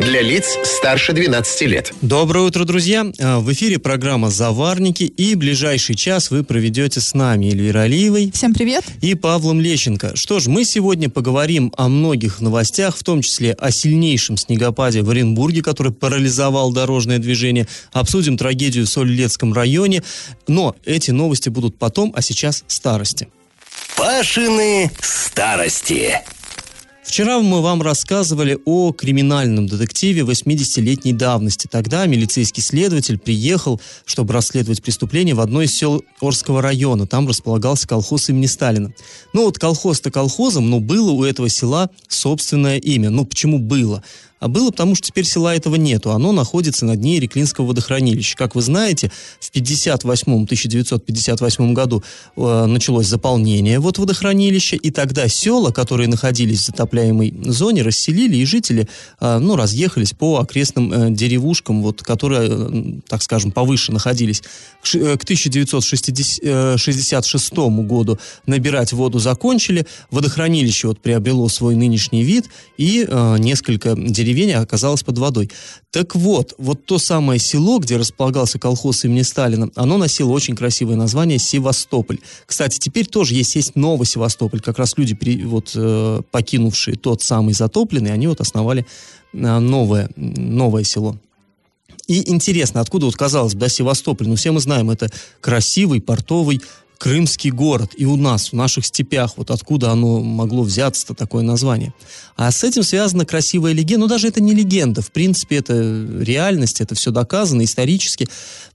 Для лиц старше 12 лет. Доброе утро, друзья! А, В эфире программа «Заварники» и ближайший час вы проведете с нами Эльвирой Алиевой Всем привет. и Павлом Лещенко. Что ж, мы сегодня поговорим о многих новостях, в том числе о сильнейшем снегопаде в Оренбурге, который парализовал дорожное движение. Обсудим трагедию в Солилецком районе. Но эти новости будут потом, а сейчас старости. Пашины старости. Вчера мы вам рассказывали о криминальном детективе 80-летней давности. Тогда милицейский следователь приехал, чтобы расследовать преступление в одно из сел Орского района. Там располагался колхоз имени Сталина. Ну вот колхоз-то колхозом, но было у этого села собственное имя. Ну почему было? А было потому, что теперь села этого нету. Оно находится на дне Реклинского водохранилища. Как вы знаете, в 58 1958 году э, началось заполнение вот водохранилища, и тогда села, которые находились в затопляемой зоне, расселили, и жители, э, ну, разъехались по окрестным э, деревушкам, вот, которые, э, так скажем, повыше находились. К, э, к 1966 году набирать воду закончили, водохранилище вот приобрело свой нынешний вид, и э, несколько деревень оказалось под водой. Так вот, вот то самое село, где располагался колхоз имени Сталина, оно носило очень красивое название Севастополь. Кстати, теперь тоже есть, есть Новый Севастополь. Как раз люди, вот, э, покинувшие тот самый затопленный, они вот основали э, новое, новое село. И интересно, откуда вот, казалось бы, да, Севастополь, ну, все мы знаем, это красивый портовый крымский город. И у нас, в наших степях, вот откуда оно могло взяться-то, такое название. А с этим связана красивая легенда. Ну, даже это не легенда. В принципе, это реальность, это все доказано исторически.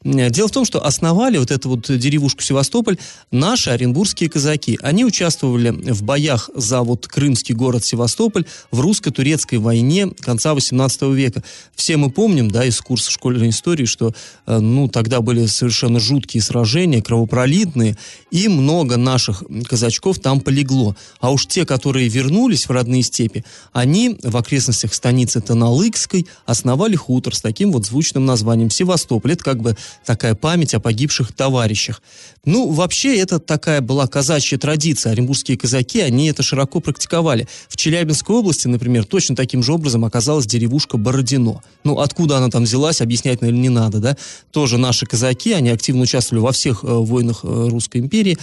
Дело в том, что основали вот эту вот деревушку Севастополь наши оренбургские казаки. Они участвовали в боях за вот крымский город Севастополь в русско-турецкой войне конца 18 века. Все мы помним, да, из курса школьной истории, что, э, ну, тогда были совершенно жуткие сражения, кровопролитные, и много наших казачков там полегло. А уж те, которые вернулись в родные степи, они в окрестностях станицы Таналыкской основали хутор с таким вот звучным названием Севастополь. Это как бы такая память о погибших товарищах. Ну, вообще, это такая была казачья традиция. Оренбургские казаки, они это широко практиковали. В Челябинской области, например, точно таким же образом оказалась деревушка Бородино. Ну, откуда она там взялась, объяснять, наверное, не надо, да? Тоже наши казаки, они активно участвовали во всех э, войнах э, Русской империи, э,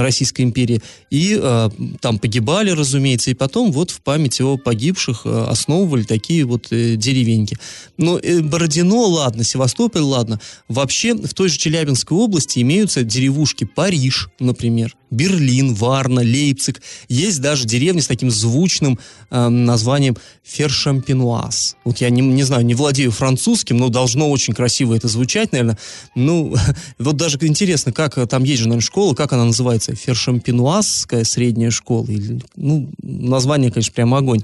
Российской империи, и э, там погибали, разумеется, и потом вот в память о погибших э, основывали такие вот э, деревеньки. Но э, Бородино, ладно, Севастополь, ладно. Вообще в той же Челябинской области имеются деревушки Париж, например, Берлин, Варна, Лейпциг. Есть даже деревни с таким звучным э, названием Фершампенуаз. Вот я не, не знаю, не владею французским, но должно очень красиво это звучать, наверное. Ну, вот даже интересно, как там есть же, наверное, школа, как она называется? Фершампенуазская средняя школа? Или, ну, название, конечно, прям огонь.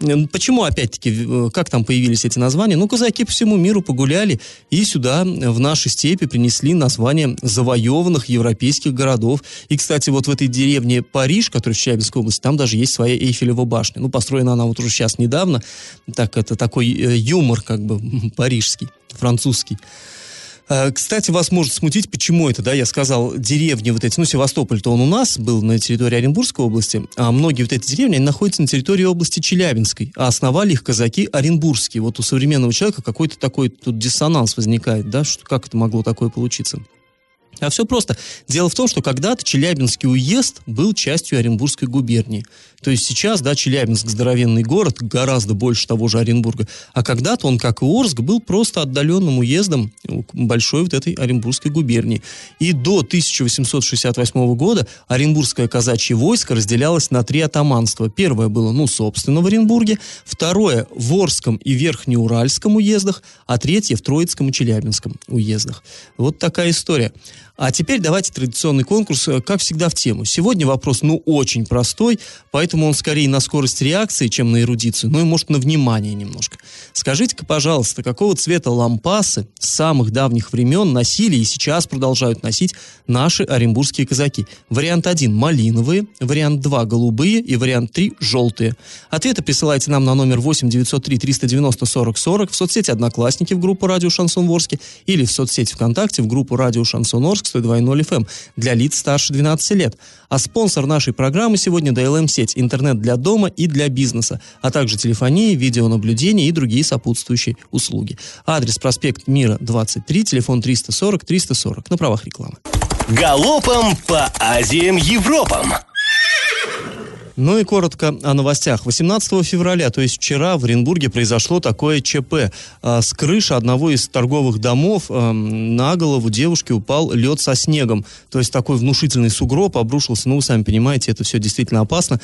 Э, Почему, опять-таки, э, как там появились эти названия? Ну, казаки по всему миру погуляли и сюда, э, в наши степи, принесли названия завоеванных европейских городов. И, кстати, вот в этой деревне Париж, которая в Челябинской области, там даже есть своя Эйфелева башня. Ну, построена она вот уже сейчас недавно. Так, это такой э, юмор, как бы, парижский, французский. Э, Кстати, вас может смутить, почему это, да, я сказал, деревни вот эти, ну, Севастополь-то он у нас был на территории Оренбургской области, а многие вот эти деревни, они находятся на территории области Челябинской, а основали их казаки оренбургские. Вот у современного человека какой-то такой тут диссонанс возникает, да, что как это могло такое получиться? А все просто. Дело в том, что когда-то Челябинский уезд был частью Оренбургской губернии. То есть сейчас, да, Челябинск здоровенный город, гораздо больше того же Оренбурга. А когда-то он, как и Орск, был просто отдаленным уездом большой вот этой Оренбургской губернии. И до 1868 года Оренбургское казачье войско разделялось на три атаманства. Первое было, ну, собственно, в Оренбурге, второе в Орском и Верхнеуральском уездах, а третье в Троицком и Челябинском уездах. Вот такая история. А теперь давайте традиционный конкурс, э, как всегда, в тему. Сегодня вопрос, ну, очень простой, поэтому он скорее на скорость реакции, чем на эрудицию, ну и, может, на внимание немножко. Скажите-ка, пожалуйста, какого цвета лампасы с самых давних времен носили и сейчас продолжают носить наши оренбургские казаки? Вариант 1 – малиновые, вариант 2 – голубые и вариант 3 – желтые. Ответы присылайте нам на номер 8 903 390 40 40 в соцсети «Одноклассники» в группу «Радио Шансон Ворске» или в соцсети ВКонтакте в группу «Радио Шансон Орск» 102.0 FM для лиц старше 12 лет. А спонсор нашей программы сегодня DLM-сеть, интернет для дома и для бизнеса, а также телефония, видеонаблюдение и другие сопутствующие услуги. Адрес проспект Мира, 23, телефон 340 340 на правах рекламы. Галопом по Азиям Европам! Ну и коротко о новостях. 18 февраля, то есть вчера, в Оренбурге произошло такое ЧП. А, с крыши одного из торговых домов а, на голову девушки упал лед со снегом. То есть такой внушительный сугроб обрушился. Ну, вы сами понимаете, это все действительно опасно.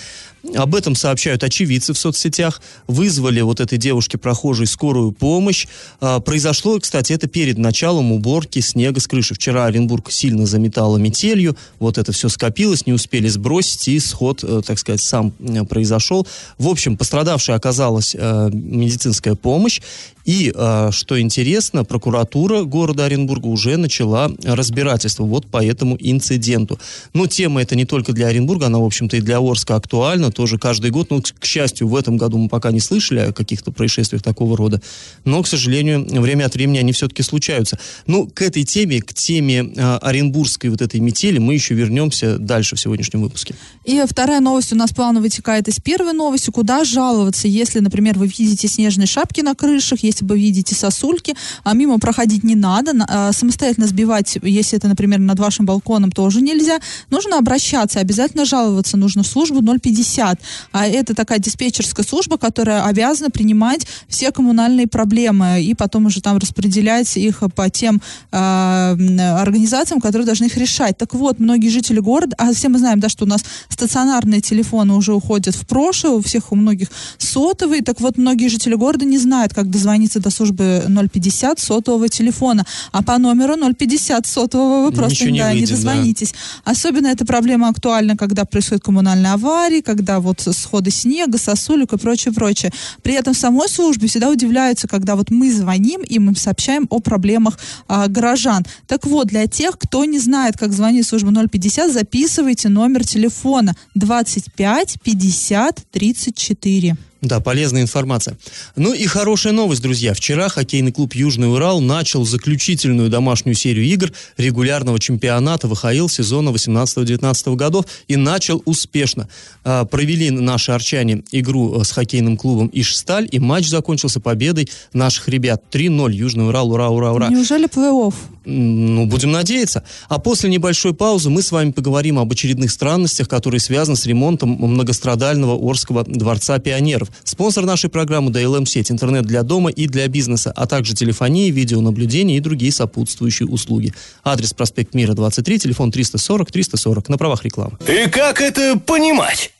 Об этом сообщают очевидцы в соцсетях. Вызвали вот этой девушке прохожей скорую помощь. А, произошло, кстати, это перед началом уборки снега с крыши. Вчера Оренбург сильно заметало метелью. Вот это все скопилось, не успели сбросить, и сход, э, так сказать, сам э, произошел. В общем, пострадавшей оказалась э, медицинская помощь. И, э, что интересно, прокуратура города Оренбурга уже начала разбирательство вот по этому инциденту. Но тема это не только для Оренбурга, она, в общем-то, и для Орска актуальна, тоже каждый год. Ну, к счастью, в этом году мы пока не слышали о каких-то происшествиях такого рода. Но, к сожалению, время от времени они все-таки случаются. Ну, к этой теме, к теме э, оренбургской вот этой метели мы еще вернемся дальше в сегодняшнем выпуске. И вторая новость у нас плавно вытекает из первой новости. Куда жаловаться, если, например, вы видите снежные шапки на крышах, если вы видите сосульки, а мимо проходить не надо, а, самостоятельно сбивать, если это, например, над вашим балконом, тоже нельзя. Нужно обращаться, обязательно жаловаться нужно в службу 050. А это такая диспетчерская служба, которая обязана принимать все коммунальные проблемы и потом уже там распределять их по тем э, организациям, которые должны их решать. Так вот, многие жители города, а все мы знаем, да, что у нас стационарные телефоны уже уходят в прошлое, у всех, у многих сотовые, так вот, многие жители города не знают, как дозвониться до службы 050 сотового телефона, а по номеру 050 сотового вы просто не, да, выйдет, не дозвонитесь. Да. Особенно эта проблема актуальна, когда происходит коммунальная авария, когда вот сходы снега, сосулек и прочее, прочее. При этом самой службе всегда удивляются, когда вот мы звоним и мы сообщаем о проблемах а, горожан. Так вот, для тех, кто не знает, как звонить в службу 050, записывайте номер телефона 25 50 34. Да, полезная информация. Ну и хорошая новость, друзья. Вчера хоккейный клуб «Южный Урал» начал заключительную домашнюю серию игр регулярного чемпионата ВХЛ сезона 18-19 годов и начал успешно. А, провели наши арчане игру э, с хоккейным клубом «Ишсталь», и матч закончился победой наших ребят 3-0. «Южный Урал», ура, ура, ура. Неужели плей-офф? Ну, будем надеяться. А после небольшой паузы мы с вами поговорим об очередных странностях, которые связаны с ремонтом многострадального Орского дворца пионеров. Спонсор нашей программы DLM-сеть, интернет для дома и для бизнеса, а также телефония, видеонаблюдение и другие сопутствующие услуги. Адрес проспект Мира, 23, телефон 340 340 на правах рекламы. И как это понимать?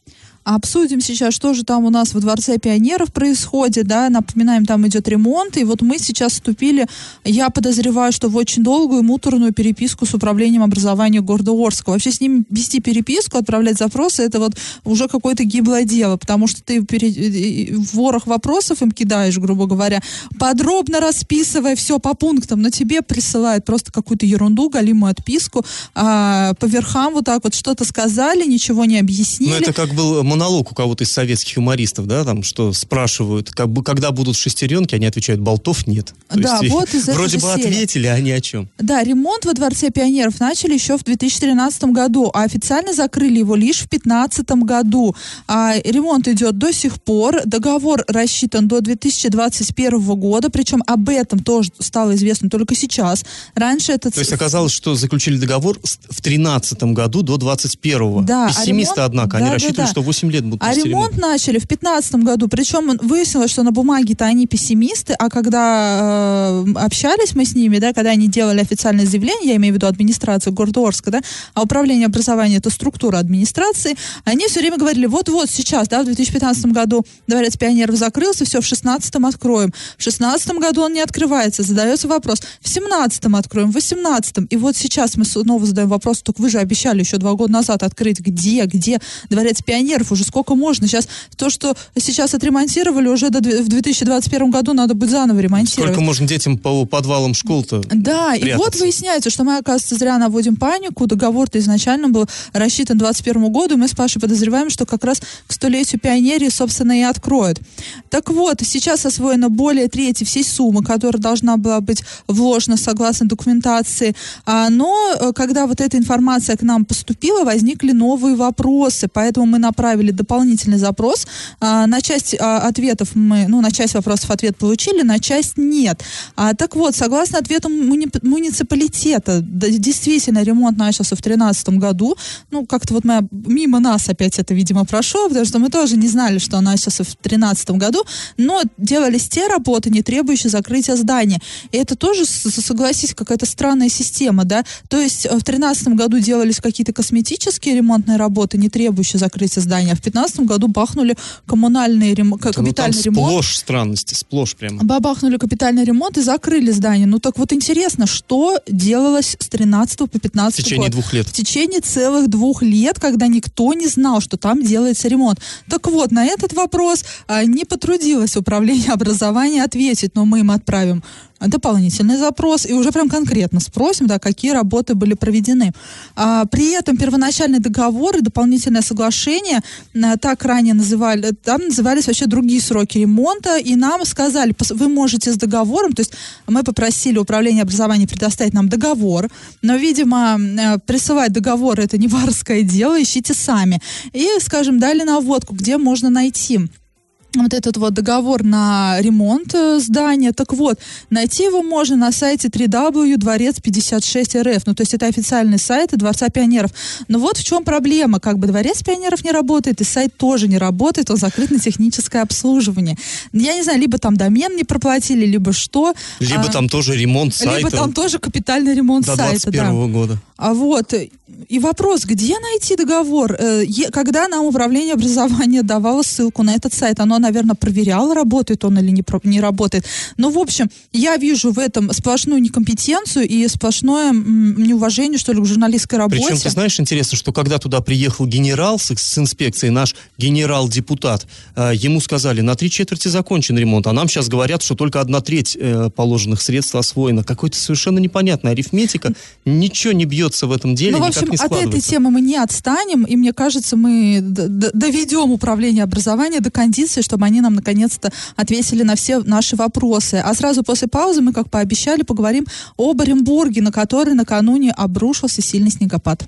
Обсудим сейчас, что же там у нас во Дворце пионеров происходит, да, напоминаем, там идет ремонт, и вот мы сейчас вступили, я подозреваю, что в очень долгую муторную переписку с управлением образования города Орска. Вообще с ним вести переписку, отправлять запросы, это вот уже какое-то гиблое дело, потому что ты пере... ворох вопросов им кидаешь, грубо говоря, подробно расписывая все по пунктам, но тебе присылают просто какую-то ерунду, галимую отписку, а, по верхам вот так вот что-то сказали, ничего не объяснили. Ну, это как был монолог у кого-то из советских юмористов, да, там, что спрашивают, как бы, когда будут шестеренки, они отвечают, болтов нет. То да, есть, вот из Вроде бы серии. ответили, а ни о чем. Да, ремонт во Дворце пионеров начали еще в 2013 году, а официально закрыли его лишь в 2015 году. А ремонт идет до сих пор, договор рассчитан до 2021 года, причем об этом тоже стало известно только сейчас. Раньше это... То есть оказалось, что заключили договор в 2013 году до 2021. Да, Пессимисты, а ремонт... однако, они да, рассчитывали, да, да. что в 8 лет будут А ремонт начали в 2015 году, причем выяснилось, что на бумаге-то они пессимисты, а когда э, общались мы с ними, да, когда они делали официальное заявление, я имею в виду администрацию города Орска, да, а управление образования это структура администрации, они все время говорили, вот-вот сейчас, да, в 2015 году дворец пионеров закрылся, все, в 16 откроем. В 16 году он не открывается, задается вопрос, в 17 откроем, в 18 и вот сейчас мы снова задаем вопрос, только вы же обещали еще два года назад открыть, где, где дворец пионеров, уже сколько можно, сейчас то, что сейчас отремонтировали, уже до, в 2021 году надо будет заново ремонтировать. Сколько можно детям по подвалам школ-то Да, и вот прятаться? выясняется, что мы, оказывается, зря наводим панику. Договор-то изначально был рассчитан 21 году. Мы с Пашей подозреваем, что как раз к столетию пионерии, собственно, и откроют. Так вот, сейчас освоено более трети всей суммы, которая должна была быть вложена согласно документации. А, Но э, когда вот эта информация к нам поступила, возникли новые вопросы. Поэтому мы направили дополнительный запрос. А, На часть а, ответов мы, ну, на часть вопросов ответ получили, на часть нет. А, так вот, согласно ответам муни- муниципалитета, да, действительно, ремонт начался в 2013 году. Ну, как-то вот мы, мимо нас опять это, видимо, прошло, потому что мы тоже не знали, что он начался в 2013 году, но делались те работы, не требующие закрытия здания. И это тоже, согласись, какая-то странная система, да? То есть э, в 2013 году делались какие-то косметические ремонтные работы, не требующие закрытия здания, а в 2015 году бахнули коммунальные рем... Да, ну, там капитальный ремонт. сплошь странности, сплошь прямо. Бабахнули капитальный ремонт и закрыли здание. Ну так вот интересно, что делалось с 13 по В 15 течение год? двух лет. В течение целых двух лет, когда никто не знал, что там делается ремонт. Так вот, на этот вопрос а, не потрудилось управление образования ответить, но мы им отправим дополнительный запрос и уже прям конкретно спросим, да, какие работы были проведены. А, при этом первоначальный договор и дополнительное соглашение так ранее называли, там назывались вообще другие сроки ремонта, и нам сказали, вы можете с договором, то есть мы попросили управление образования предоставить нам договор, но, видимо, э, присылать договор это не варское дело, ищите сами. И, скажем, дали наводку, где можно найти вот этот вот договор на ремонт э, здания. Так вот, найти его можно на сайте www.дворец56рф. Ну, то есть это официальный сайт Дворца пионеров. Но вот в чем проблема. Как бы Дворец пионеров не работает, и сайт тоже не работает, он закрыт на техническое обслуживание. Я не знаю, либо там домен не проплатили, либо что. Либо А, там тоже ремонт сайта Либо там тоже капитальный ремонт до сайта. да. 21 года. А вот, и вопрос, где найти договор? Э, Когда нам управление образования давало ссылку на этот сайт, оно, наверное, проверяло, работает он или не, не работает. Ну, в общем, я вижу в этом сплошную некомпетенцию и сплошное неуважение, что ли, к журналистской работе. Причем, ты знаешь, интересно, что когда туда приехал генерал с, с инспекцией, наш генерал-депутат, э, ему сказали, на три четверти закончен ремонт, а нам сейчас говорят, что только одна треть э, положенных средств освоена. Какой-то совершенно непонятная арифметика, ничего не бьется в этом деле, Ну, в общем, от этой темы мы не отстанем, и мне кажется, мы доведем управление образования до кондиции, чтобы они нам наконец-то ответили на все наши вопросы. А сразу после паузы мы, как пообещали, поговорим об Оренбурге, на который накануне обрушился сильный снегопад.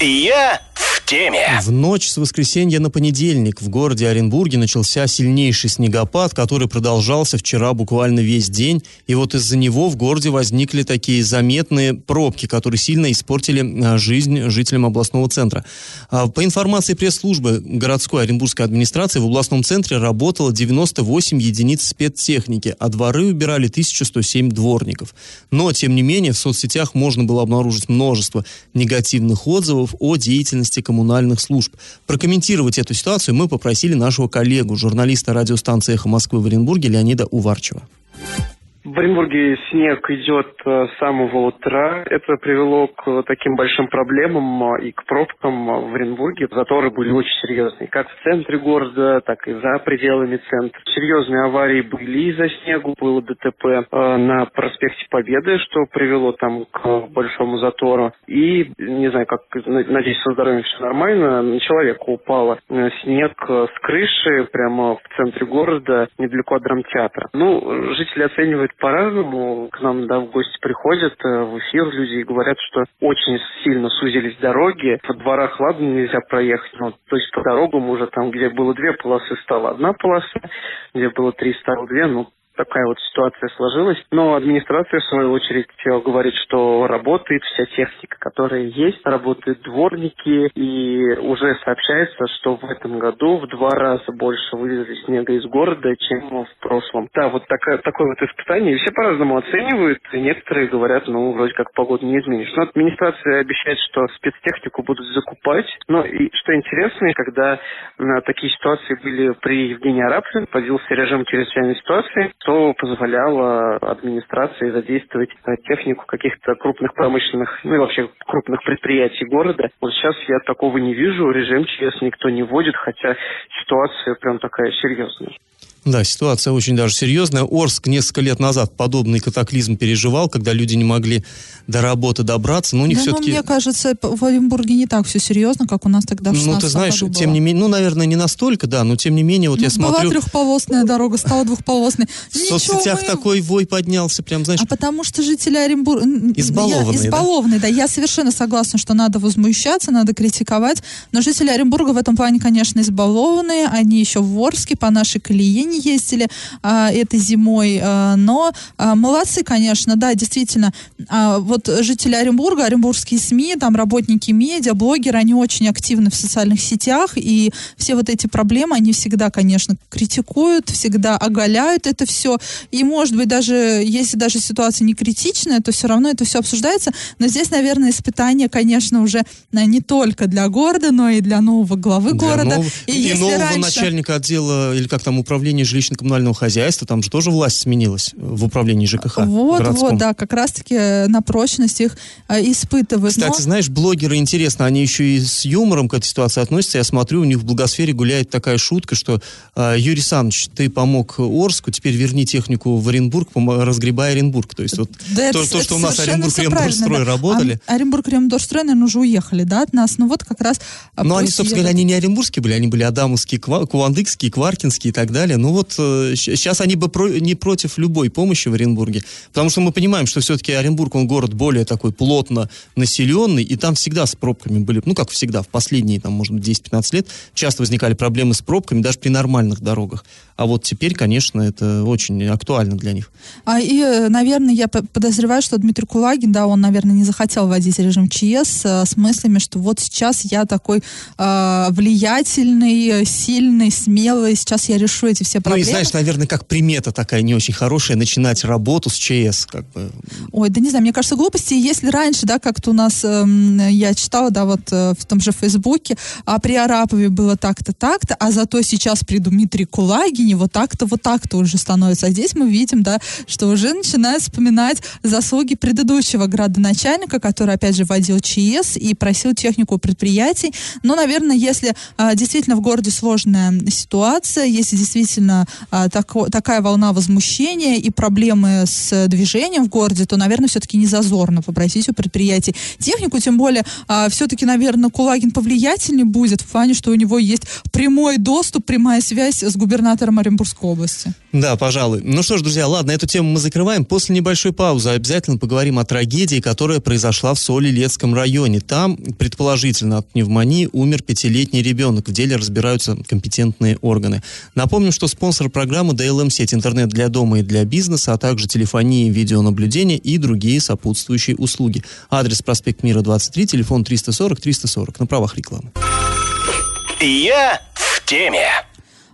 Я в теме. В ночь с воскресенья на понедельник в городе Оренбурге начался сильнейший снегопад, который продолжался вчера буквально весь день. И вот из-за него в городе возникли такие заметные пробки, которые сильно испортили а, жизнь жителям областного центра. А, По информации пресс-службы городской Оренбургской администрации в областном центре работало 98 единиц спецтехники, а дворы убирали 1107 дворников. Но, тем не менее, в соцсетях можно было обнаружить множество негативных отзывов о деятельности коммунальных служб. Прокомментировать эту ситуацию мы попросили нашего коллегу, журналиста радиостанции «Эхо Москвы» в Оренбурге Леонида Уварчева. В Оренбурге снег идет э, с самого утра. Это привело к таким большим проблемам э, и к пробкам э, в Оренбурге. Заторы были очень серьезные, как в центре города, так и за пределами центра. Серьезные аварии были из-за снегу. Было ДТП на проспекте Победы, что привело там к большому затору. И, не знаю, как, на- надеюсь, со здоровьем все нормально, на человека упало снег с крыши прямо в центре города, недалеко от драмтеатра. Ну, жители оценивают по-разному. К нам да, в гости приходят э, в эфир люди и говорят, что очень сильно сузились дороги. В дворах, ладно, нельзя проехать, но то есть по дорогам уже там, где было две полосы, стало одна полоса, где было три, стало две, ну, такая вот ситуация сложилась. Но администрация, в свою очередь, говорит, что работает вся техника, которая есть, работают дворники, и уже сообщается, что в этом году в два раза больше вывезли снега из города, чем в прошлом. Да, вот такое, такое вот испытание. Все по-разному оценивают, и некоторые говорят, ну, вроде как погоду не изменишь. Но администрация обещает, что спецтехнику будут закупать. Но и что интересно, когда на такие ситуации были при Евгении Арапове, появился режим чрезвычайной ситуации, то позволяло администрации задействовать э, технику каких-то крупных промышленных, ну и вообще крупных предприятий города. Вот сейчас я такого не вижу, режим ЧС никто не вводит, хотя ситуация прям такая серьезная. Да, ситуация очень даже серьезная. Орск несколько лет назад подобный катаклизм переживал, когда люди не могли до работы добраться. Но у них да, все-таки... мне кажется, в Оренбурге не так все серьезно, как у нас тогда в Ну, ты знаешь, тем было. не менее, ну, наверное, не настолько, да, но тем не менее, вот Ну, я была смотрю... трехполосная дорога, стала двухполосной. В соцсетях такой вой поднялся, прям, знаешь, А потому что жители Оренбурга... Избалованные, да? Избалованные, да? Я совершенно согласна, что надо возмущаться, надо критиковать. Но жители Оренбурга в этом плане, конечно, избалованные. Они еще в Орске по нашей колее не ездили а, этой зимой. А, но а, молодцы, конечно, да, действительно. А, вот жители Оренбурга, оренбургские СМИ, там работники медиа, блогеры, они очень активны в социальных сетях. И все вот эти проблемы, они всегда, конечно, критикуют, всегда оголяют это все. И, может быть, даже если даже ситуация не критичная, то все равно это все обсуждается. Но здесь, наверное, испытание, конечно, уже э, не только для города, но и для нового главы Для города. нового- и, если нового раньше- начальника отдела, или как там, управления жилищно-коммунального хозяйства, там же тоже власть сменилась в управлении ЖКХ Вот, городском. вот, да, как раз-таки э, на прочность их э, испытывают. Кстати, Но- знаешь, блогеры, интересно, они еще и с юмором к этой ситуации относятся. Я смотрю, у них в благосфере гуляет такая шутка, что э, Юрий Саныч, ты помог Орску, теперь верни технику в Оренбург, разгребай Оренбург. То есть вот Да, то, это- то, это что у нас Оренбург, Ремдорстрой да. работали. А Оренбург, Ремдорстрой, наверное, уже уехали, да, от нас. Ну вот как раз... а, Но они, собственно говоря, они не оренбургские были, они были адамовские, ква- кувандыкские, кваркинские и так далее. Ну вот сейчас они бы про- не против любой помощи в Оренбурге, потому что мы понимаем, что все-таки Оренбург, он город более такой плотно населенный, и там всегда с пробками были, ну как всегда, в последние, там, может быть, 10-15 лет часто возникали проблемы с пробками даже при нормальных дорогах. А вот теперь, конечно, это очень актуально для них. А, и, э, наверное, я подозреваю, что Дмитрий Кулагин, да, он, наверное, не захотел вводить режим ЧС э, с мыслями, что вот сейчас я такой э, влиятельный, э, сильный, смелый, сейчас я решу эти все Ну проблемы. и знаешь, наверное, как примета такая не очень хорошая, начинать работу с ЧС, как бы. Ой, да не знаю, мне кажется, глупости. Если раньше, да, как-то у нас, эм, я читала, да, вот э, в том же Фейсбуке, а при Арапове было так-то, так-то, а зато сейчас при Дмитрии Кулагине вот так-то, вот так-то уже становится. А здесь мы видим, да, что уже начинают вспоминать заслуги предыдущего градоначальника, который, опять же, вводил ЧС и просил технику предприятий. Но, наверное, если а, действительно в городе сложная ситуация, если действительно а, тако- такая волна возмущения и проблемы с движением в городе, то, наверное, все-таки не зазорно попросить у предприятий технику, тем более, все-таки, наверное, Кулагин повлиятельнее будет в плане, что у него есть прямой доступ, прямая связь с губернатором Оренбургской области. Да, пожалуй. Ну что ж, друзья, ладно, эту тему мы закрываем. После небольшой паузы обязательно поговорим о трагедии, которая произошла в Солилецком районе. Там, предположительно, от пневмонии умер пятилетний ребенок. В деле разбираются компетентные органы. Напомним, что спонсор программы DLM сеть интернет для дома и для бизнеса, а также телефонии, видеонаблюдения и другие сопутствующие услуги. Адрес проспект Мира 23, телефон 340 340 на правах рекламы. Я в теме.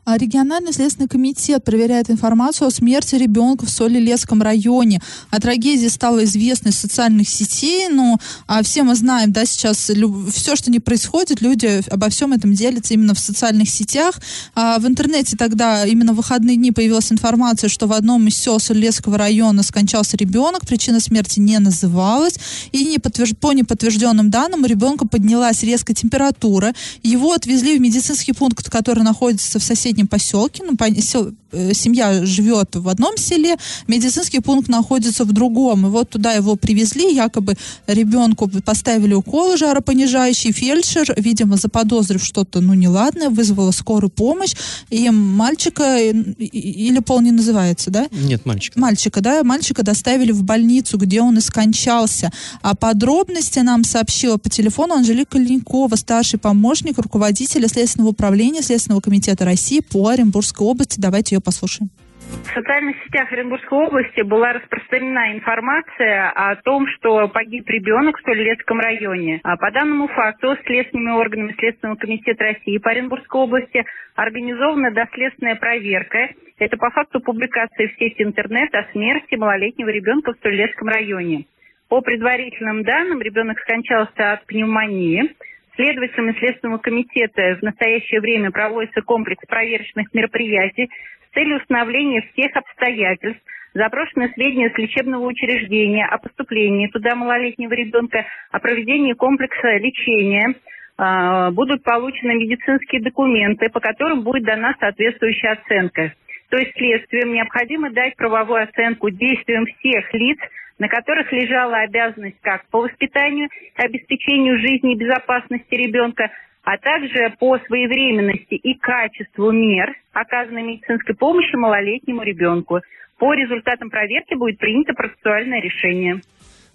А Региональный следственный комитет проверяет информацию о смерти ребенка в Солилецком районе. О трагедии стало известно из социальных сетей, но а, все мы знаем, да, сейчас все, что не происходит, люди обо всем этом делятся именно в социальных сетях. А, в интернете тогда именно в выходные дни появилась информация, что в одном из сел Солилецкого района скончался ребенок, причина смерти не называлась, и не подтвержд- по неподтвержденным данным у ребенка поднялась резкая температура, его отвезли в медицинский пункт, который находится в соседнем поселке. Ну, пон- сел- семья живет в одном селе, медицинский пункт находится в другом. И вот туда его привезли, якобы ребенку поставили уколы жаропонижающий. Фельдшер, видимо, заподозрив что-то, ну, неладное, вызвала скорую помощь. И мальчика, э, или пол не называется, да? Нет, мальчик. Мальчика, да, мальчика доставили в больницу, где он и скончался. А подробности нам сообщила по телефону Анжелика Ленькова, старший помощник руководителя Следственного управления Следственного комитета России по Оренбургской области. Давайте ее послушаем. В социальных сетях Оренбургской области была распространена информация о том, что погиб ребенок в Солилецком районе. А по данному факту следственными органами Следственного комитета России по Оренбургской области организована доследственная проверка. Это по факту публикации в сети интернет о смерти малолетнего ребенка в Солилецком районе. По предварительным данным, ребенок скончался от пневмонии. Следователями Следственного комитета в настоящее время проводится комплекс проверочных мероприятий с целью установления всех обстоятельств, запрошены сведения с лечебного учреждения о поступлении туда малолетнего ребенка, о проведении комплекса лечения, а, будут получены медицинские документы, по которым будет дана соответствующая оценка. То есть следствием необходимо дать правовую оценку действиям всех лиц, на которых лежала обязанность как по воспитанию и обеспечению жизни и безопасности ребенка, а также по своевременности и качеству мер, оказанной медицинской помощи малолетнему ребенку. По результатам проверки будет принято процессуальное решение.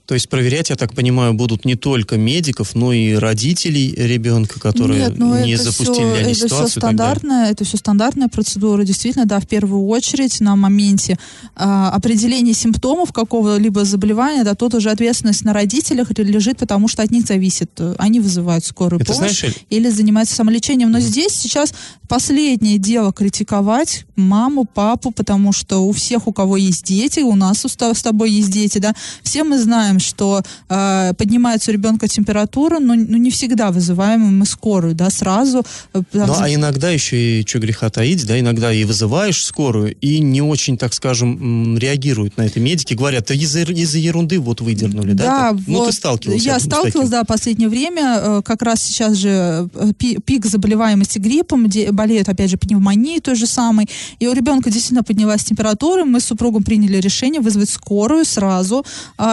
То есть проверять, я так понимаю, будут не только медиков, но и родителей ребенка, которые Нет, ну не это запустили все, они это ситуацию. все стандартная, это все стандартная процедура. Действительно, да, в первую очередь на моменте а, определения симптомов какого-либо заболевания, да, тут уже ответственность на родителях лежит, потому что от них зависит, э, они вызывают скорую Это помощь знаешь, или занимаются самолечением. Но здесь сейчас последнее дело критиковать маму, папу, потому что у всех, у кого есть дети, у нас у, с тобой есть дети, да, все мы знаем, что э, поднимается у ребенка температура, но ну, не всегда вызываем мы скорую, да, сразу. э, Ну, а иногда еще и, что греха таить, да, иногда и вызываешь скорую, и не очень, так скажем, реагируют на это медики, говорят, «Да из-за из-за ерунды вот выдернули, да? Да, так? Ну, вот ты сталкивался Я сталкивалась, да, в последнее время. э, Как раз сейчас же э, пи- пик заболеваемости гриппом, где болеют, опять же, пневмонией той же самой. И у ребенка действительно поднялась температура. Мы с супругом приняли решение вызвать скорую сразу.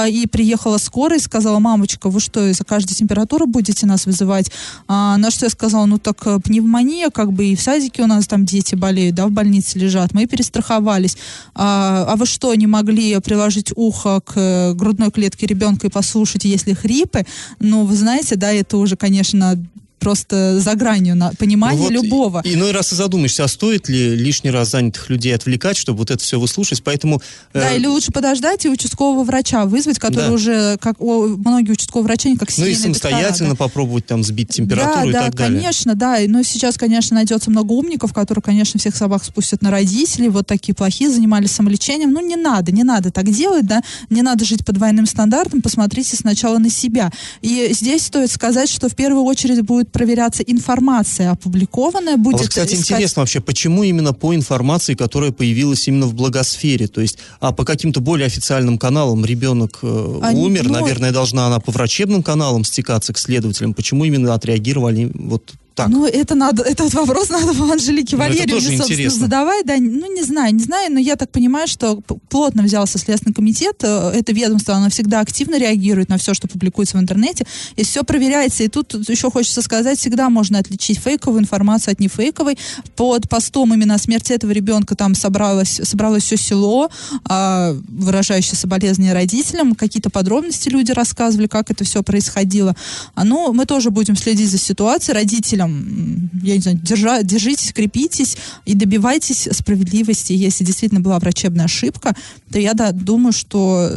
И приехала скорая и сказала, мамочка, вы что, из-за каждой температуры будете нас вызывать? А, На что я сказала, ну так э, пневмония, как бы и в садике у нас там дети болеют, да, в больнице лежат. Мы перестраховались. А, а вы что, не могли приложить ухо к э, грудной клетке ребенка и послушать, если хрипы? Ну, вы знаете, да, это уже, конечно, просто за гранью на, понимания Ну вот любого. и- Иной раз и задумаешься, а стоит ли лишний раз занятых людей отвлекать, чтобы вот это все выслушать, поэтому... э, Да, или лучше подождать и участкового врача вызвать, который Да. уже, как о, многие участковые врачи, как ну и семейные доктора, самостоятельно да. попробовать там сбить температуру да, и да, так далее. конечно, да. Но сейчас, конечно, найдется много умников, которые, конечно, всех собак спустят на родителей, вот такие плохие, занимались самолечением. Ну, не надо, не надо так делать, да. Не надо жить по двойным стандартам, посмотрите сначала на себя. И здесь стоит сказать, что в первую очередь будет проверяться информация опубликованная, А будет вот, кстати, искать- интересно вообще, почему именно по информации, которая появилась именно в благосфере, то есть, а по каким-то более официальным каналам ребенок э, Они- умер, ну, наверное, должна она по врачебным каналам стекаться к следователям, почему именно отреагировали вот так? Ну, это надо, этот вопрос надо Анжелике Ну, Валерьевне, собственно, интересно. задавать. Да, ну, не знаю, не знаю, но я так понимаю, что плотно взялся Следственный комитет. э, Это ведомство, оно всегда активно реагирует на все, что публикуется в интернете. И все проверяется. И тут еще хочется сказать, всегда можно отличить фейковую информацию от нефейковой. Под постом именно о смерти этого ребенка там собралось, собралось все село, а, выражающее соболезнования родителям. Какие-то подробности люди рассказывали, как это все происходило. А, ну, мы тоже будем следить за ситуацией. Родителям, м, я не знаю, держа, держитесь, крепитесь и добивайтесь справедливости. Если действительно была врачебная ошибка, то я да, думаю, что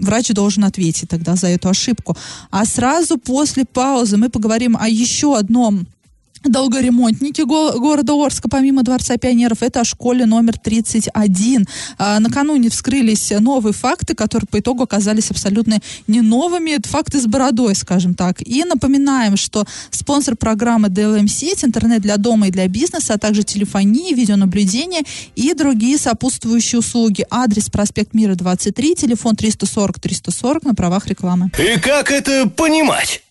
врач должен ответить тогда за эту ошибку. А сразу после паузы мы поговорим о еще одном долгоремонтники го- города Орска, помимо Дворца пионеров, это о школе номер 31. А, накануне вскрылись новые факты, которые по итогу оказались абсолютно не новыми. Это факты с бородой, скажем так. И напоминаем, что спонсор программы DLM-сеть, интернет для дома и для бизнеса, а также телефонии, видеонаблюдение и другие сопутствующие услуги. Адрес проспект Мира 23, телефон 340-340 на правах рекламы. И как это понимать?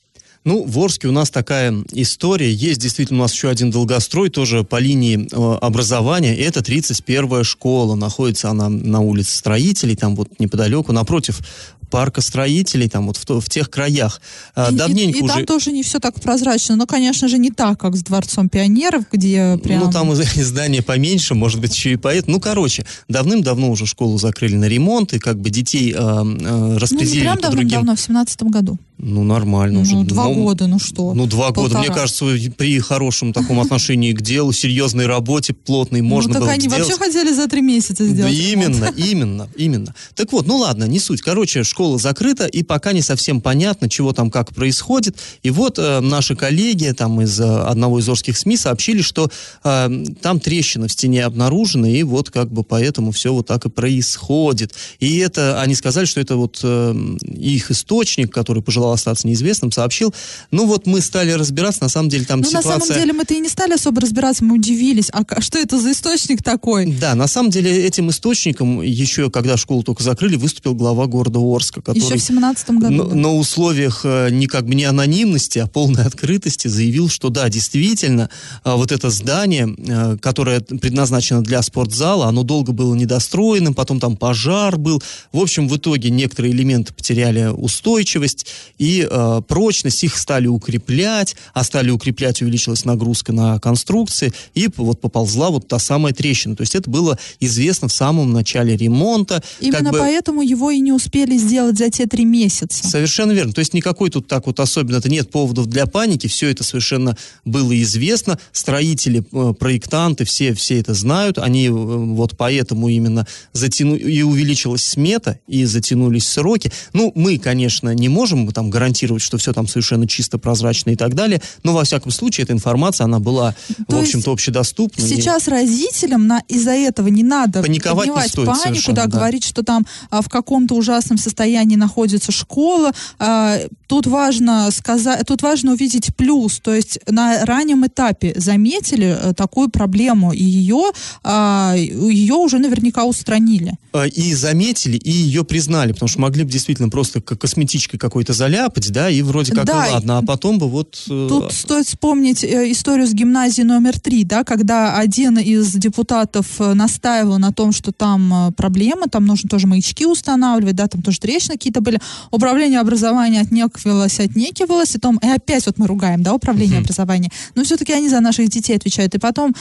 Ну, в Орске у нас такая история. Есть действительно у нас еще один долгострой, тоже по линии э, образования. Это 31-я школа. Находится она на улице строителей, там вот неподалеку, напротив парка строителей, там вот в, в тех краях. А, И- и- давненько и, уже... там тоже не все так прозрачно, но, конечно же, не так, как с Дворцом пионеров, где прям... Ну, там здание поменьше, может быть, еще и поэт. Ну, короче, давным-давно уже школу закрыли на ремонт, и как бы детей э, э, ну, не распределили прям другим... давным-давно, в семнадцатом году. Ну, нормально уже. Ну, два Ну, года, ну что? Ну, два года. Мне Полтора. кажется, при хорошем таком отношении к делу, серьезной работе, плотной, можно ну, так было они сделать. вообще хотели за три месяца Да сделать. именно, именно, именно. Так вот, ну ладно, не суть. Короче, школа закрыта, и пока не совсем понятно, чего там как происходит. И вот э, наши коллеги там из э, одного из орских СМИ сообщили, что э, там трещина в стене обнаружена, и вот как бы поэтому все вот так и происходит. И это, они сказали, что это вот э, их источник, который пожелал остаться неизвестным, сообщил. Ну вот мы стали разбираться, на самом деле там Ну, на ситуация... самом деле, мы-то и не стали особо разбираться, мы удивились. А что это за источник такой? Да, на самом деле этим источником еще, когда школу только закрыли, выступил глава города Орска, который Еще в семнадцатом году. на, да. на условиях э, не как бы не анонимности, а полной открытости заявил, что да, действительно, э, вот это здание, э, которое предназначено для спортзала, оно долго было недостроенным, потом там пожар был. В общем, в итоге некоторые элементы потеряли устойчивость и э, прочность, их стали укреплять, а стали укреплять, увеличилась нагрузка на конструкции, и вот поползла вот та самая трещина. То есть это было известно в самом начале ремонта. Именно как бы- поэтому его и не успели сделать за те три месяца. Совершенно верно. То есть никакой тут так вот особенно-то нет поводов для паники. Все это совершенно было известно. Строители, э, проектанты, все, все это знают. Они э, вот поэтому именно затянули, и увеличилась смета, и затянулись сроки. Ну, мы, конечно, не можем там гарантировать, что все там совершенно чисто, прозрачно и так далее. Но, во всяком случае, эта информация, она была, То в общем-то, общедоступна. И- Сейчас родителям на, из-за этого не надо Паниковать не стоит панику, да, да. говорить, что там а, в каком-то ужасном состоянии находится школа. А, тут важно сказать, тут важно увидеть плюс, то есть на раннем этапе заметили э, такую проблему и ее, а, ее уже наверняка устранили. Э, и заметили, и ее признали, потому что могли бы действительно просто как косметичкой какой-то заляпать, да, и вроде как, Да, ну ладно, а потом бы вот... э, Тут стоит вспомнить э, историю с гимназией номер три, да, когда один из депутатов настаивал на том, что там проблема, там нужно тоже маячки устанавливать, да, там тоже трещины какие-то были. Управление образования отнекивалось, отнекивалось, и, том, и опять вот мы ругаем, да, управление образования. Но все-таки они за наших детей отвечают. И потом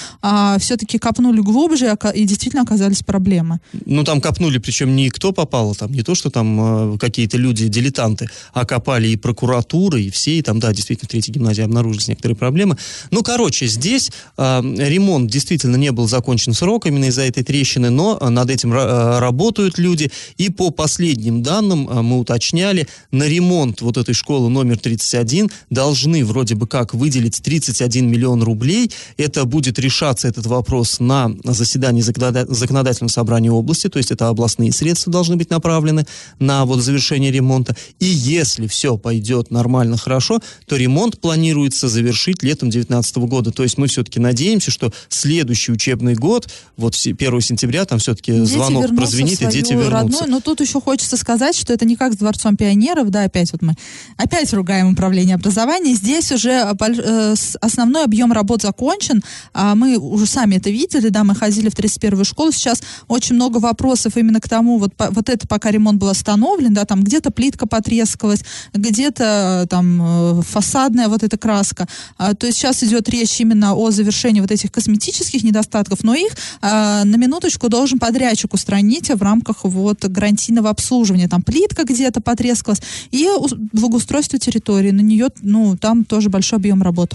все-таки копнули глубже, и действительно оказались проблемы. Ну, там копнули, причем не кто попало, там не то, что там э, какие-то люди, дилетанты, а копали и прокуратура, и все, и там, да, действительно, в третьей гимназии обнаружились некоторые проблемы. Ну, короче, здесь э, ремонт действительно не был закончен срок именно из-за этой трещины, но э, над этим э, работают люди, и по последним данным мы уточняли, на ремонт вот этой школы номер 31 должны вроде бы как выделить 31 миллион рублей, это будет решаться этот вопрос на заседании законода- законодательного собрания области, то есть это областные средства должны быть направлены на вот завершение ремонта. И если все пойдет нормально, хорошо, то ремонт планируется завершить летом 2019 года. То есть мы все-таки надеемся, что следующий учебный год, вот все- 1 сентября, там все-таки Дети звонок прозвенит, и дети вернутся. родную. Но тут еще хочется сказать, что это не как с Дворцом пионеров, да, опять вот мы опять ругаем управление образования. Здесь уже э, э, основной объем работ закончен. А Мы уже сами это видели, да, мы ходили в 31-ю школу. Сейчас очень много вопросов именно к тому, вот, по- вот это пока ремонт был остановлен, да, там где-то плитка потрескалась, где-то э, там э, фасадная вот эта краска. А, То есть сейчас идет речь именно о завершении вот этих косметических недостатков, но их а, на минуточку должен подрядчик устранить в рамках вот гарантийного обслуживания. Там плитка где-то потрескалась и ус- благоустройство территории. На нее, ну, там тоже большой объем работ.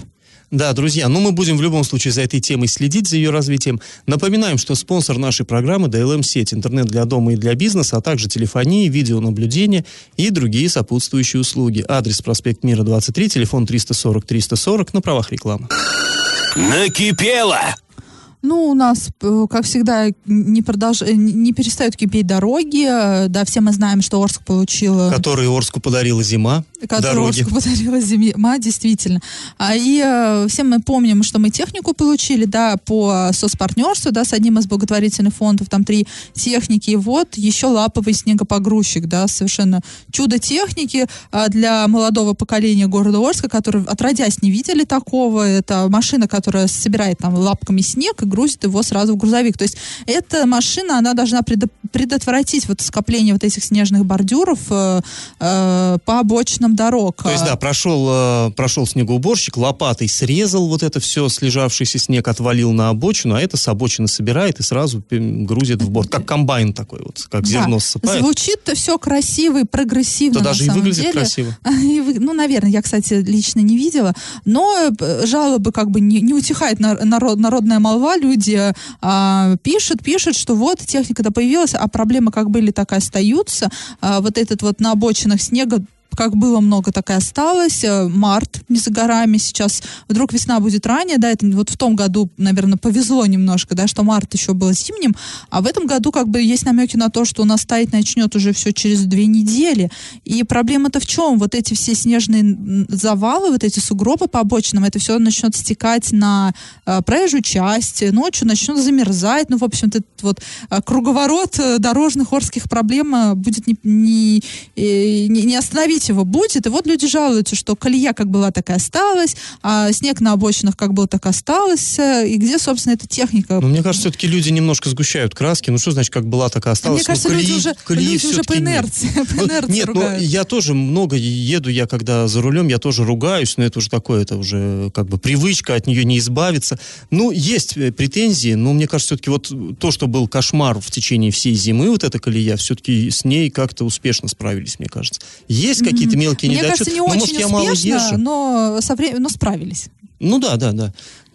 Да, друзья, ну мы будем в любом случае за этой темой следить, за ее развитием. Напоминаем, что спонсор нашей программы DLM-сеть, интернет для дома и для бизнеса, а также телефонии, видеонаблюдение и другие сопутствующие услуги. Адрес проспект Мира 23, телефон 340-340 на правах рекламы. Накипело! Ну, у нас, э, как всегда, не, продолж... э, не перестают кипеть дороги. Э, Да, все мы знаем, что Орск получил... Который Орску подарила зима. который дороги. Орску подарила зима, действительно. А, и все мы помним, что мы технику получили, да, по соцпартнерству, да, с одним из благотворительных фондов, там три техники, и вот еще лаповый снегопогрузчик, да, совершенно чудо техники а, для молодого поколения города Орска, которые отродясь не видели такого, это машина, которая собирает там лапками снег и грузит его сразу в грузовик. То есть эта машина, она должна предо- предотвратить вот скопление вот этих снежных бордюров э, э, по обочинам дорог. То есть, да, прошел, э, прошел снегоуборщик, лопатой срезал вот это все, слежавшийся снег, отвалил на обочину, а это с обочины собирает и сразу грузит в борт. Как комбайн такой вот, как зерно Да. ссыпает. Звучит все красиво и прогрессивно. На даже и выглядит деле. красиво. И вы- Ну, наверное, я, кстати, лично не видела. Но э, жалобы как бы не, не утихает на- народ, народная молва. Люди а, пишут, пишут, что вот техника-то появилась, а проблемы как были, так и остаются. А, вот этот вот на обочинах снега как было много, так и осталось. Э, Март не за горами. Сейчас вдруг весна будет ранее, да, это вот в том году, наверное, повезло немножко, да, что март еще был зимним, а в этом году как бы есть намеки на то, что у нас таять начнет уже все через две недели. И проблема-то в чем? Вот эти все снежные завалы, вот эти сугробы по обочинам, это все начнет стекать на э, проезжую часть, ночью начнет замерзать, ну, в общем-то, этот вот э, круговорот э, дорожных орских проблем будет не, не, не остановить его будет. И вот люди жалуются, что колея как была, так и осталась, а снег на обочинах как был, так и остался. И где, собственно, эта техника? Но мне кажется, все-таки люди немножко сгущают краски. Ну что значит, как была, так и осталась? Мне кажется, Ну, люди колеи- уже, колеи люди уже по всё-таки нет. инерции, по Ну, инерции Нет, ну ругаются. я тоже много еду, я когда за рулем, я тоже ругаюсь, но это уже такое, это уже как бы привычка, от нее не избавиться. Ну, есть э, претензии, но мне кажется, все-таки вот то, что был кошмар в течение всей зимы, вот эта колея, все-таки с ней как-то успешно справились, мне кажется. Есть какие-то мелкие Мне недочеты, кажется, не но, очень может, я мало успешно, езжу. но, со вре- но справились. Ну да, да, да.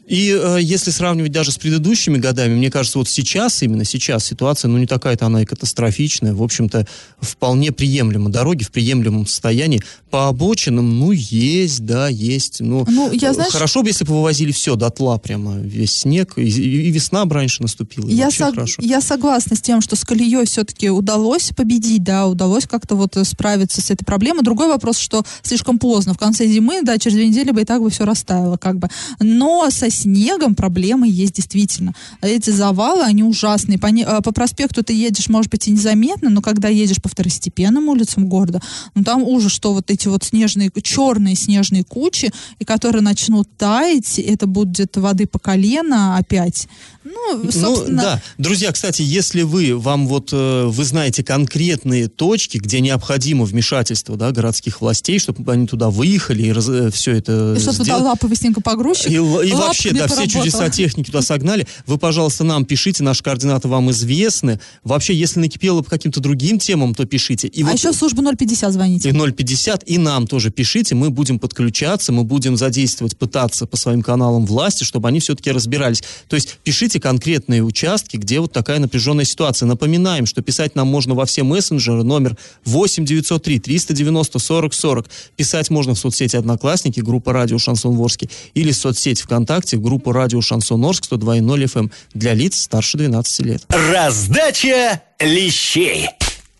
И э, если сравнивать даже с предыдущими годами, мне кажется, вот сейчас, именно сейчас ситуация, ну не такая-то она и катастрофичная, в общем-то, вполне приемлема. Дороги в приемлемом состоянии. По обочинам, ну, есть, да, есть. Ну, Ну, я, э, знаешь- Хорошо бы, если бы вывозили все дотла прямо, весь снег, и, и- весна бы раньше наступила. Я, сог- хорошо. я согласна с тем, что с колеей все-таки удалось победить, да, удалось как-то вот э, справиться с этой проблемой. Другой вопрос, что слишком поздно, в конце зимы, да, через две недели бы и так бы все растаяло, как бы. Но со снегом проблемы есть действительно. Эти завалы, они ужасные. По, не- э, по проспекту ты едешь, может быть, и незаметно, но когда едешь по второстепенным улицам города, ну там ужас, что вот эти вот снежные, черные снежные кучи, и которые начнут таять, это будет воды по колено опять. Ну, Ну, собственно, да. Друзья, кстати, если вы, вам вот, э, вы знаете конкретные точки, где необходимо вмешательство, да, городских властей, чтобы они туда выехали и все это И чтобы сделали. лапы снегопогрузчик. И, и вообще, лапками да, все чудеса техники туда согнали. Вы, пожалуйста, нам пишите, наши координаты вам известны. Вообще, если накипело по каким-то другим темам, то пишите. И А вот еще в службу 050 звоните. и 050, и нам тоже пишите, мы будем подключаться, мы будем задействовать, пытаться по своим каналам власти, чтобы они все-таки разбирались. То есть пишите конкретные участки, где вот такая напряженная ситуация. Напоминаем, что писать нам можно во все мессенджеры, номер 8 903 390 40 40. Писать можно в соцсети Одноклассники, группа Радио Шансон Ворске, или соцсеть ВКонтакте, группа Радио Шансон Орск 102.0 FM для лиц старше 12 лет. Раздача лещей.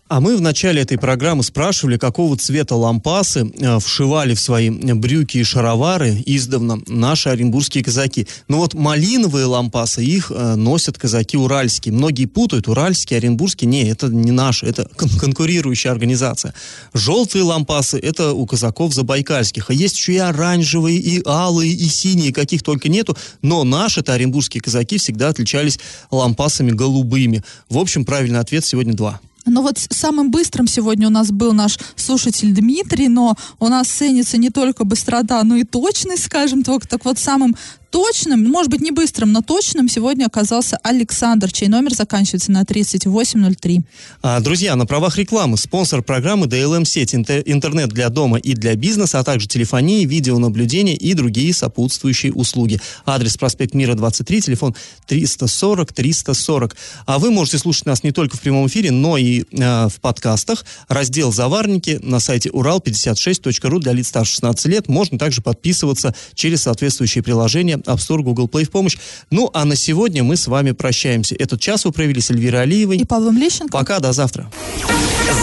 А мы в начале этой программы спрашивали, какого цвета лампасы э, вшивали в свои брюки и шаровары издавна наши оренбургские казаки. Ну вот малиновые лампасы, их э, носят казаки уральские. Многие путают уральские, оренбургские. Не, это не наши, это кон- конкурирующая организация. Желтые лампасы, это у казаков забайкальских. А есть еще и оранжевые, и алые, и синие, каких только нету. Но наши-то оренбургские казаки всегда отличались лампасами голубыми. В общем, правильный ответ сегодня два. Ну вот самым быстрым сегодня у нас был наш слушатель Дмитрий, но у нас ценится не только быстрота, но и точность, скажем так. Так вот самым точным, может быть не быстрым, но точным сегодня оказался Александр, чей номер заканчивается на 3803. А, Друзья, на правах рекламы спонсор программы DLM сеть интер- интернет для дома и для бизнеса, а также телефонии, видеонаблюдение и другие сопутствующие услуги. Адрес проспект Мира 23, телефон 340 340. А вы можете слушать нас не только в прямом эфире, но и э, в подкастах. Раздел «Заварники» на сайте урал56.ру для лиц старше 16 лет. Можно также подписываться через соответствующие приложения App Store, Google Play в помощь. Ну, а на сегодня мы с вами прощаемся. Этот час вы провели с Эльвирой Алиевой. И Павлом Лещенко. Пока, до завтра.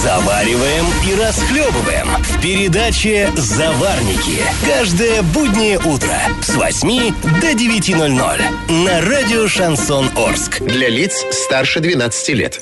Завариваем и расхлебываем в передаче «Заварники». Каждое буднее утро с 8 до 9.00 на радио «Шансон Орск». Для лиц старше 12 лет.